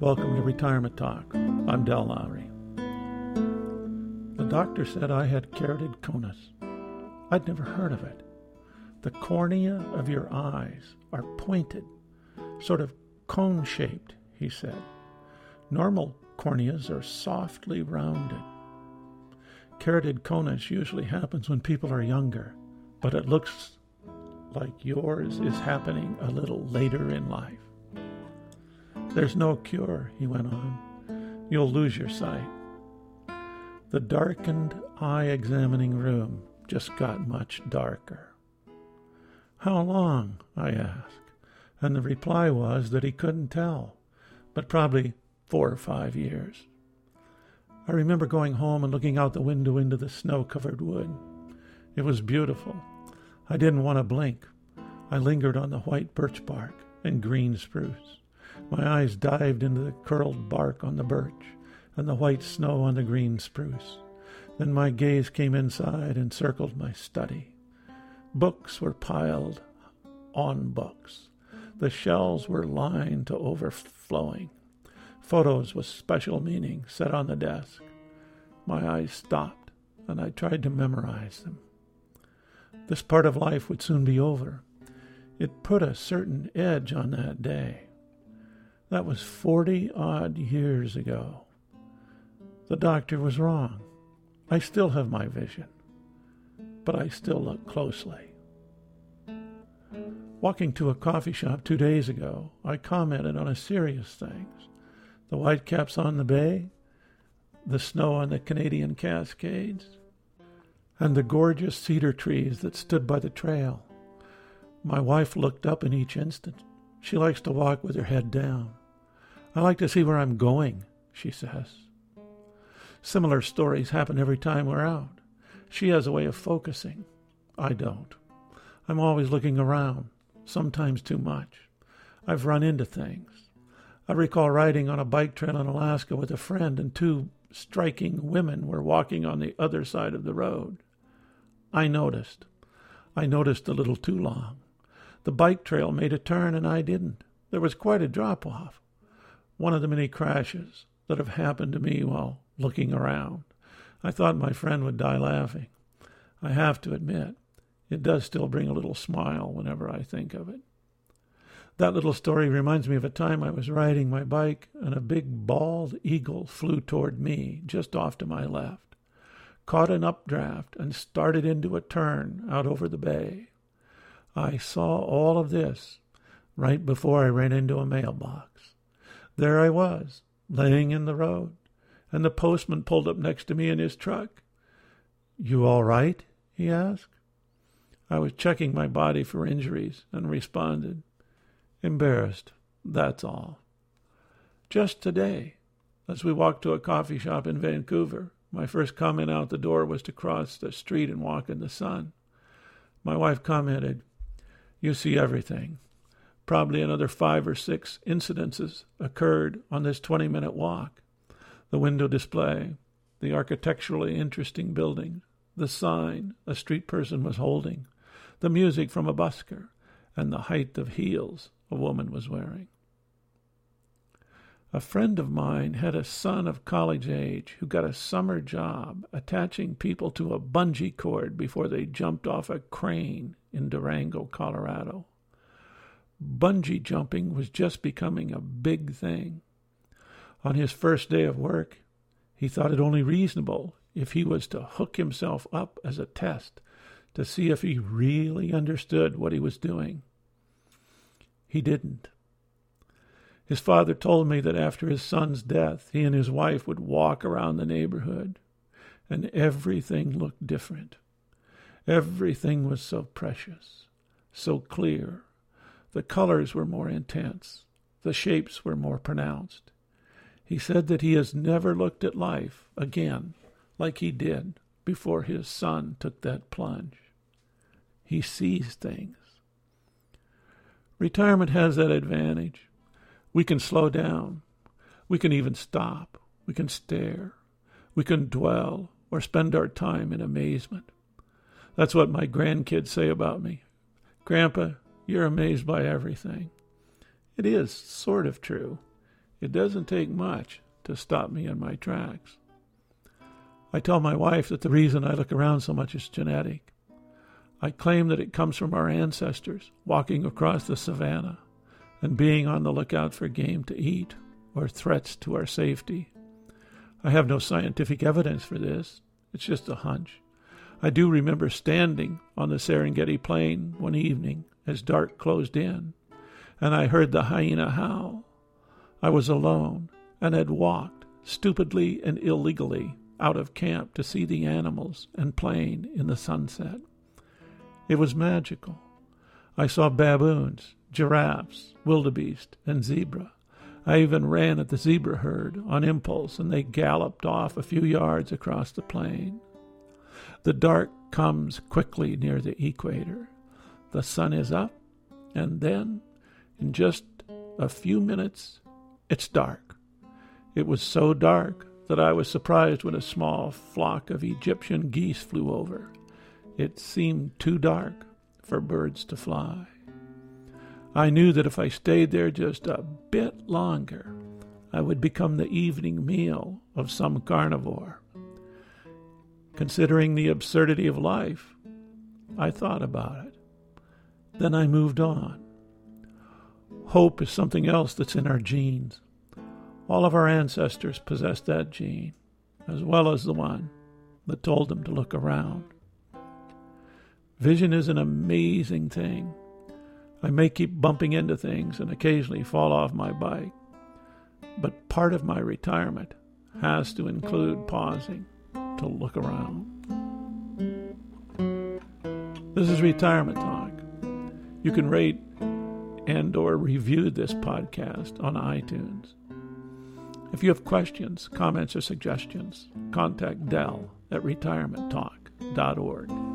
Welcome to Retirement Talk. I'm Del Lowry. The doctor said I had keratoconus. I'd never heard of it. The cornea of your eyes are pointed, sort of cone shaped, he said. Normal corneas are softly rounded. Keratoconus usually happens when people are younger, but it looks like yours is happening a little later in life. There's no cure, he went on. You'll lose your sight. The darkened eye examining room just got much darker. How long? I asked, and the reply was that he couldn't tell, but probably four or five years. I remember going home and looking out the window into the snow covered wood. It was beautiful. I didn't want to blink. I lingered on the white birch bark and green spruce. My eyes dived into the curled bark on the birch and the white snow on the green spruce. Then my gaze came inside and circled my study. Books were piled on books. The shelves were lined to overflowing. Photos with special meaning set on the desk. My eyes stopped, and I tried to memorize them. This part of life would soon be over. It put a certain edge on that day. That was forty odd years ago. The doctor was wrong. I still have my vision, but I still look closely. Walking to a coffee shop two days ago, I commented on a serious things. The whitecaps on the bay, the snow on the Canadian Cascades, and the gorgeous cedar trees that stood by the trail. My wife looked up in each instant. She likes to walk with her head down. I like to see where I'm going, she says. Similar stories happen every time we're out. She has a way of focusing. I don't. I'm always looking around, sometimes too much. I've run into things. I recall riding on a bike trail in Alaska with a friend, and two striking women were walking on the other side of the road. I noticed. I noticed a little too long. The bike trail made a turn, and I didn't. There was quite a drop off one of the many crashes that have happened to me while looking around. I thought my friend would die laughing. I have to admit, it does still bring a little smile whenever I think of it. That little story reminds me of a time I was riding my bike and a big bald eagle flew toward me just off to my left, caught an updraft, and started into a turn out over the bay. I saw all of this right before I ran into a mailbox. There I was, laying in the road, and the postman pulled up next to me in his truck. You all right? he asked. I was checking my body for injuries and responded, Embarrassed, that's all. Just today, as we walked to a coffee shop in Vancouver, my first comment out the door was to cross the street and walk in the sun. My wife commented, You see everything. Probably another five or six incidences occurred on this 20 minute walk. The window display, the architecturally interesting building, the sign a street person was holding, the music from a busker, and the height of heels a woman was wearing. A friend of mine had a son of college age who got a summer job attaching people to a bungee cord before they jumped off a crane in Durango, Colorado bungee jumping was just becoming a big thing. On his first day of work, he thought it only reasonable if he was to hook himself up as a test to see if he really understood what he was doing. He didn't. His father told me that after his son's death, he and his wife would walk around the neighborhood, and everything looked different. Everything was so precious, so clear, the colors were more intense. The shapes were more pronounced. He said that he has never looked at life again like he did before his son took that plunge. He sees things. Retirement has that advantage. We can slow down. We can even stop. We can stare. We can dwell or spend our time in amazement. That's what my grandkids say about me. Grandpa, you're amazed by everything. It is sort of true. it doesn't take much to stop me in my tracks. I tell my wife that the reason I look around so much is genetic. I claim that it comes from our ancestors walking across the savannah and being on the lookout for game to eat or threats to our safety. I have no scientific evidence for this, it's just a hunch. I do remember standing on the Serengeti plain one evening as dark closed in, and I heard the hyena howl. I was alone and had walked, stupidly and illegally, out of camp to see the animals and plain in the sunset. It was magical. I saw baboons, giraffes, wildebeest, and zebra. I even ran at the zebra herd on impulse, and they galloped off a few yards across the plain. The dark comes quickly near the equator. The sun is up, and then, in just a few minutes, it's dark. It was so dark that I was surprised when a small flock of Egyptian geese flew over. It seemed too dark for birds to fly. I knew that if I stayed there just a bit longer, I would become the evening meal of some carnivore. Considering the absurdity of life, I thought about it. Then I moved on. Hope is something else that's in our genes. All of our ancestors possessed that gene, as well as the one that told them to look around. Vision is an amazing thing. I may keep bumping into things and occasionally fall off my bike, but part of my retirement has to include pausing to look around. This is Retirement Talk. You can rate and or review this podcast on iTunes. If you have questions, comments, or suggestions, contact Dell at retirementtalk.org.